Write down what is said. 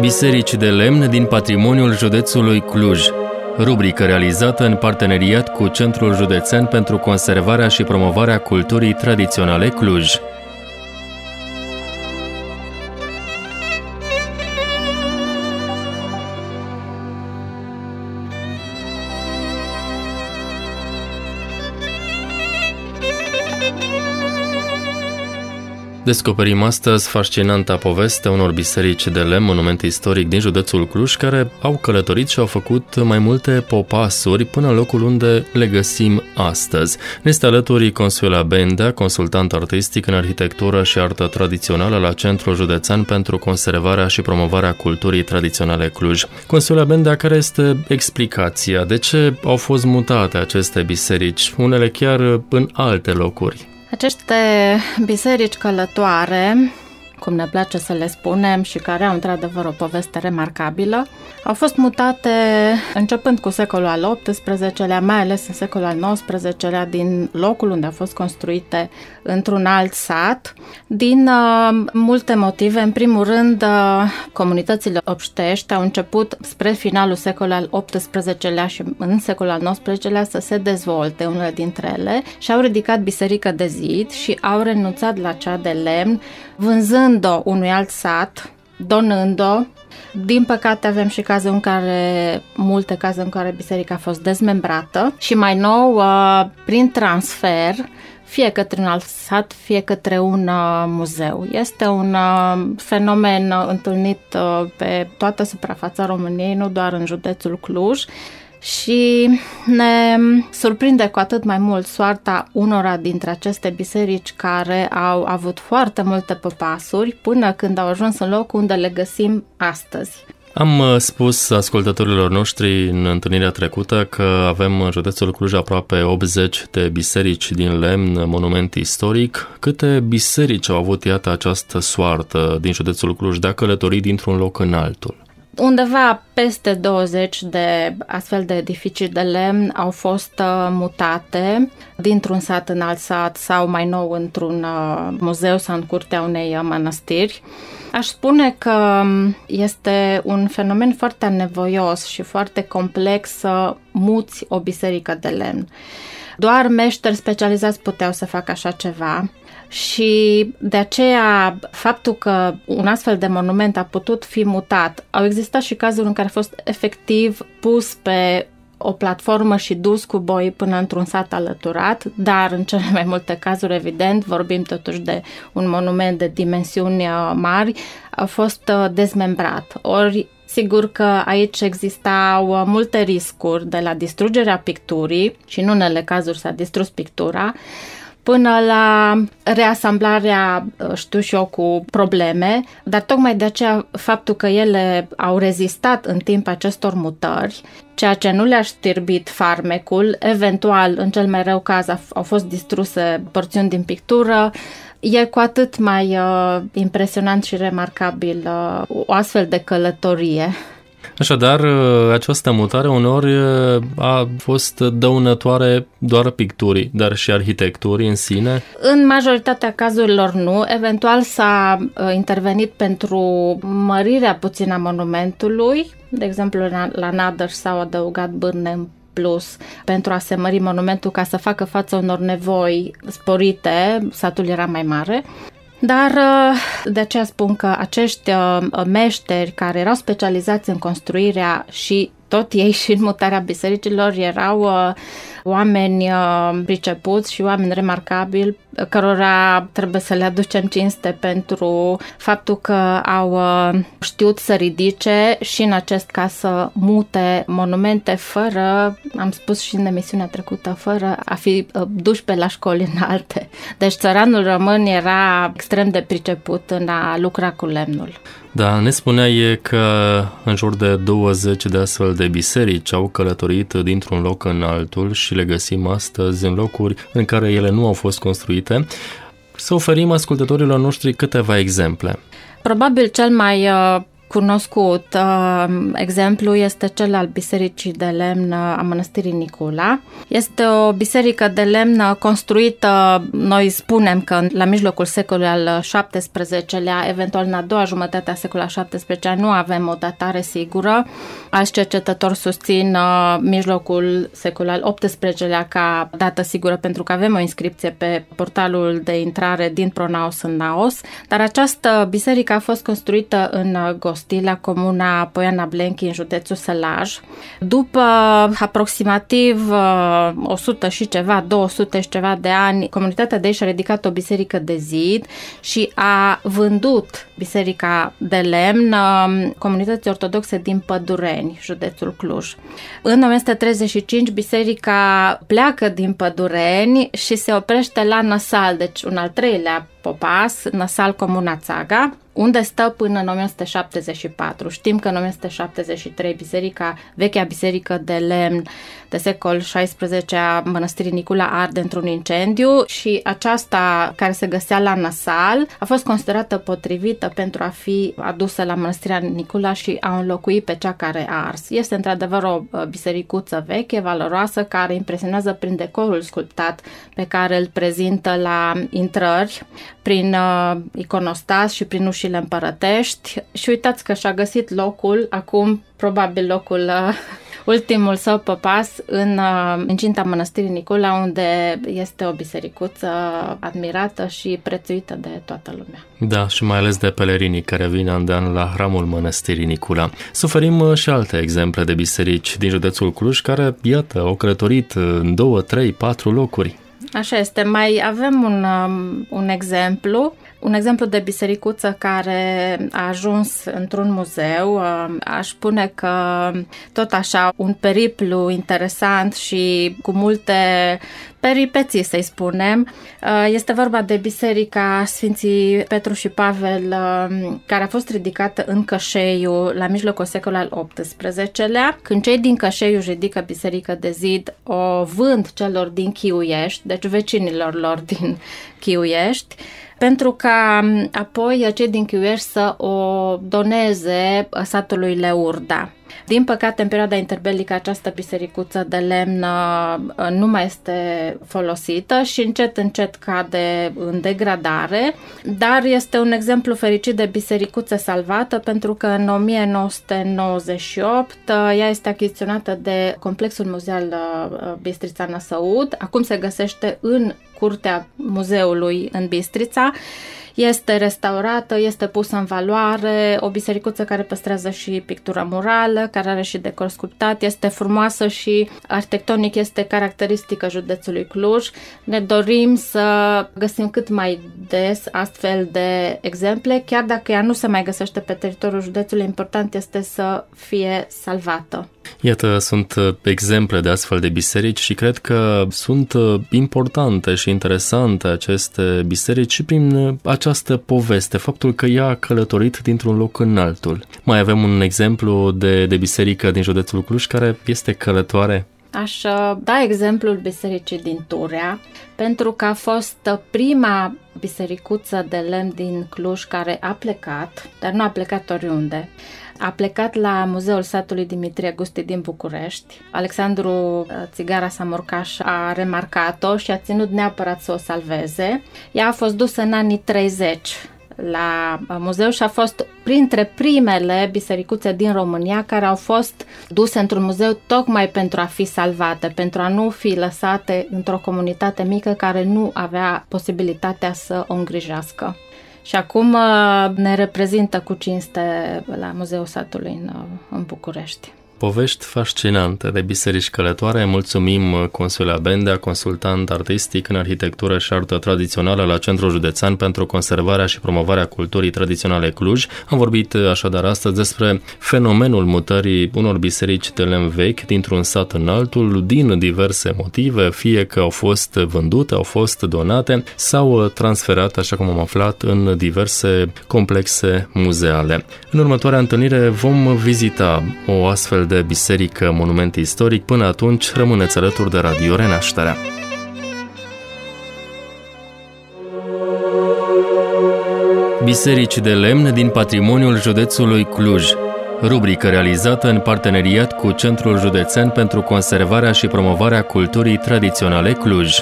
Biserici de lemn din patrimoniul județului Cluj. Rubrică realizată în parteneriat cu Centrul Județean pentru Conservarea și Promovarea Culturii Tradiționale Cluj. Descoperim astăzi fascinanta poveste unor biserici de lemn, monument istoric din județul Cluj, care au călătorit și au făcut mai multe popasuri până în locul unde le găsim astăzi. Ne este alături Consuela Bendea, consultant artistic în arhitectură și artă tradițională la Centrul Județean pentru Conservarea și Promovarea Culturii Tradiționale Cluj. Consuela Bendea, care este explicația? De ce au fost mutate aceste biserici, unele chiar în alte locuri? Aceste biserici călătoare cum ne place să le spunem și care au într-adevăr o poveste remarcabilă, au fost mutate începând cu secolul al XVIII-lea, mai ales în secolul al XIX-lea, din locul unde au fost construite într-un alt sat, din uh, multe motive. În primul rând, uh, comunitățile obștești au început spre finalul secolului al XVIII-lea și în secolul al XIX-lea să se dezvolte unele dintre ele și au ridicat biserică de zid și au renunțat la cea de lemn, vânzând-o unui alt sat, donând-o. Din păcate avem și cazuri în care, multe cazuri în care biserica a fost dezmembrată și mai nou, uh, prin transfer, fie către un alt sat, fie către un uh, muzeu. Este un uh, fenomen întâlnit pe toată suprafața României, nu doar în județul Cluj și ne surprinde cu atât mai mult soarta unora dintre aceste biserici care au avut foarte multe păpasuri până când au ajuns în locul unde le găsim astăzi. Am uh, spus ascultătorilor noștri în întâlnirea trecută că avem în județul Cluj aproape 80 de biserici din lemn, monument istoric. Câte biserici au avut, iată, această soartă din județul Cluj de a călători dintr-un loc în altul? Undeva peste 20 de astfel de edificii de lemn au fost uh, mutate dintr-un sat în alt sat sau mai nou într-un uh, muzeu sau în curtea unei uh, mănăstiri. Aș spune că um, este un fenomen foarte nevoios și foarte complex să muți o biserică de lemn. Doar meșteri specializați puteau să facă așa ceva și de aceea faptul că un astfel de monument a putut fi mutat, au existat și cazuri în care a fost efectiv pus pe o platformă și dus cu boi până într-un sat alăturat, dar în cele mai multe cazuri, evident, vorbim totuși de un monument de dimensiuni uh, mari, a fost uh, dezmembrat. Ori Sigur că aici existau uh, multe riscuri de la distrugerea picturii și în unele cazuri s-a distrus pictura, până la reasamblarea, uh, știu și eu, cu probleme, dar tocmai de aceea faptul că ele au rezistat în timp acestor mutări, ceea ce nu le-a știrbit farmecul, eventual, în cel mai rău caz, au fost distruse porțiuni din pictură, e cu atât mai uh, impresionant și remarcabil uh, o astfel de călătorie Așadar, uh, această mutare uneori uh, a fost dăunătoare doar picturii, dar și arhitecturii în sine? În majoritatea cazurilor nu. Eventual s-a uh, intervenit pentru mărirea puțin a monumentului. De exemplu, la Nadăr s-au adăugat bârne în plus pentru a se mări monumentul ca să facă față unor nevoi sporite, satul era mai mare. Dar uh, de aceea spun că acești uh, meșteri care erau specializați în construirea și tot ei și în mutarea bisericilor erau uh, oameni pricepuți și oameni remarcabili cărora trebuie să le aducem cinste pentru faptul că au știut să ridice și în acest caz să mute monumente fără, am spus și în emisiunea trecută, fără a fi duși pe la școli înalte. Deci țăranul român era extrem de priceput în a lucra cu lemnul. Da, ne spuneai că în jur de 20 de astfel de biserici au călătorit dintr-un loc în altul și le găsim astăzi în locuri în care ele nu au fost construite. Să oferim ascultătorilor noștri câteva exemple. Probabil cel mai uh, cunoscut uh, exemplu este cel al Bisericii de Lemn a Mănăstirii Nicula. Este o biserică de lemn construită, noi spunem că la mijlocul secolului al XVII-lea, eventual în a doua jumătate a secolului al XVII-lea, nu avem o datare sigură. Alți cercetători susțin uh, mijlocul secolului al XVIII-lea ca dată sigură pentru că avem o inscripție pe portalul de intrare din Pronaos în Naos, dar această biserică a fost construită în Gos Costi, la comuna Poiana Blenchi, în județul Sălaj. După aproximativ 100 uh, și ceva, 200 și ceva de ani, comunitatea de aici a ridicat o biserică de zid și a vândut biserica de lemn um, comunității ortodoxe din Pădureni, județul Cluj. În 1935 biserica pleacă din Pădureni și se oprește la Năsal, deci un al treilea popas, Năsal Comuna Țaga, unde stă până în 1974. Știm că în 1973 biserica, vechea biserică de lemn de secol XVI a mănăstirii Nicula arde într-un incendiu și aceasta care se găsea la Nasal a fost considerată potrivită pentru a fi adusă la mănăstirea Nicula și a înlocui pe cea care a ars. Este într-adevăr o uh, bisericuță veche, valoroasă, care impresionează prin decorul sculptat pe care îl prezintă la intrări, prin uh, iconostas și prin ușile împărătești și uitați că și-a găsit locul, acum probabil locul uh, ultimul său păpas în uh, incinta mănăstirii Nicula, unde este o bisericuță admirată și prețuită de toată lumea. Da, și mai ales de pelerinii care vin an de an la hramul mănăstirii Nicula. Suferim uh, și alte exemple de biserici din județul Cluj care, iată, au călătorit în două, trei, patru locuri. Așa este. Mai avem un, um, un exemplu un exemplu de bisericuță care a ajuns într-un muzeu, uh, aș spune că tot așa un periplu interesant și cu multe peripeții, să-i spunem. Uh, este vorba de Biserica Sfinții Petru și Pavel, uh, care a fost ridicată în Cășeiu la mijlocul secolului al XVIII-lea. Când cei din Cășeiu își ridică biserică de zid, o vând celor din Chiuiești, deci vecinilor lor din Chiuiești, pentru ca apoi cei din Chiuiești să o doneze satului Leurda. Din păcate, în perioada interbelică, această bisericuță de lemn uh, nu mai este folosită și încet, încet cade în degradare, dar este un exemplu fericit de bisericuță salvată pentru că în 1998 uh, ea este achiziționată de Complexul Muzeal uh, Bistrița Năsăud. Acum se găsește în curtea muzeului în Bistrița este restaurată, este pusă în valoare, o bisericuță care păstrează și pictura murală, care are și decor sculptat, este frumoasă și arhitectonic este caracteristică județului Cluj. Ne dorim să găsim cât mai des astfel de exemple, chiar dacă ea nu se mai găsește pe teritoriul județului, important este să fie salvată. Iată, sunt uh, exemple de astfel de biserici și cred că sunt uh, importante și interesante aceste biserici și prin uh, această poveste, faptul că ea a călătorit dintr-un loc în altul. Mai avem un exemplu de, de biserică din județul Cluj care este călătoare Aș da exemplul bisericii din Turea, pentru că a fost prima bisericuță de lemn din Cluj care a plecat, dar nu a plecat oriunde. A plecat la Muzeul Satului Dimitrie Gusti din București. Alexandru uh, Țigara Samorcaș a remarcat-o și a ținut neapărat să o salveze. Ea a fost dusă în anii 30 la uh, muzeu și a fost printre primele bisericuțe din România care au fost duse într-un muzeu tocmai pentru a fi salvate, pentru a nu fi lăsate într-o comunitate mică care nu avea posibilitatea să o îngrijească și acum uh, ne reprezintă cu cinste la Muzeul Satului în, uh, în București. Povești fascinante de biserici călătoare. Mulțumim uh, Consuela Bendea, consultant artistic în arhitectură și artă tradițională la Centrul Județean pentru conservarea și promovarea culturii tradiționale Cluj. Am vorbit uh, așadar astăzi despre fenomenul mutării unor biserici de lemn vechi dintr-un sat în altul din diverse motive, fie că au fost vândute, au fost donate sau uh, transferate, așa cum am aflat, în diverse complexe muzeale. În următoarea întâlnire vom vizita o astfel de biserică, monument istoric. Până atunci, rămâneți alături de Radio Renașterea. Biserici de lemn din patrimoniul județului Cluj. Rubrică realizată în parteneriat cu Centrul Județean pentru Conservarea și Promovarea Culturii Tradiționale Cluj.